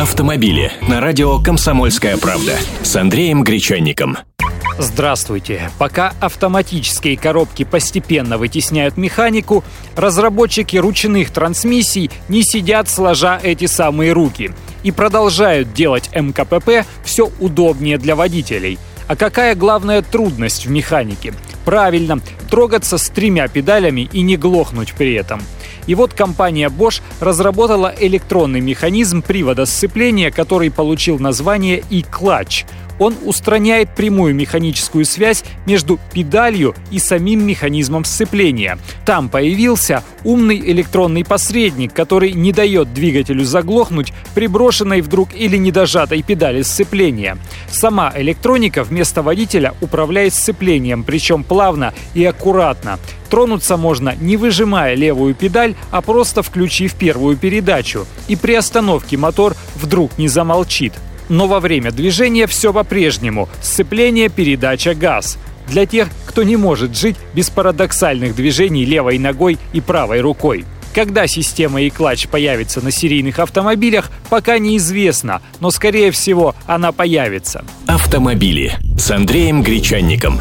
Автомобили на радио «Комсомольская правда» с Андреем Гречанником. Здравствуйте. Пока автоматические коробки постепенно вытесняют механику, разработчики ручных трансмиссий не сидят сложа эти самые руки и продолжают делать МКПП все удобнее для водителей. А какая главная трудность в механике? Правильно, трогаться с тремя педалями и не глохнуть при этом – и вот компания Bosch разработала электронный механизм привода сцепления, который получил название e-clutch он устраняет прямую механическую связь между педалью и самим механизмом сцепления. Там появился умный электронный посредник, который не дает двигателю заглохнуть при брошенной вдруг или недожатой педали сцепления. Сама электроника вместо водителя управляет сцеплением, причем плавно и аккуратно. Тронуться можно не выжимая левую педаль, а просто включив первую передачу. И при остановке мотор вдруг не замолчит. Но во время движения все по-прежнему. Сцепление, передача, газ. Для тех, кто не может жить без парадоксальных движений левой ногой и правой рукой. Когда система e-клатч появится на серийных автомобилях, пока неизвестно, но скорее всего она появится. Автомобили с Андреем Гречанником.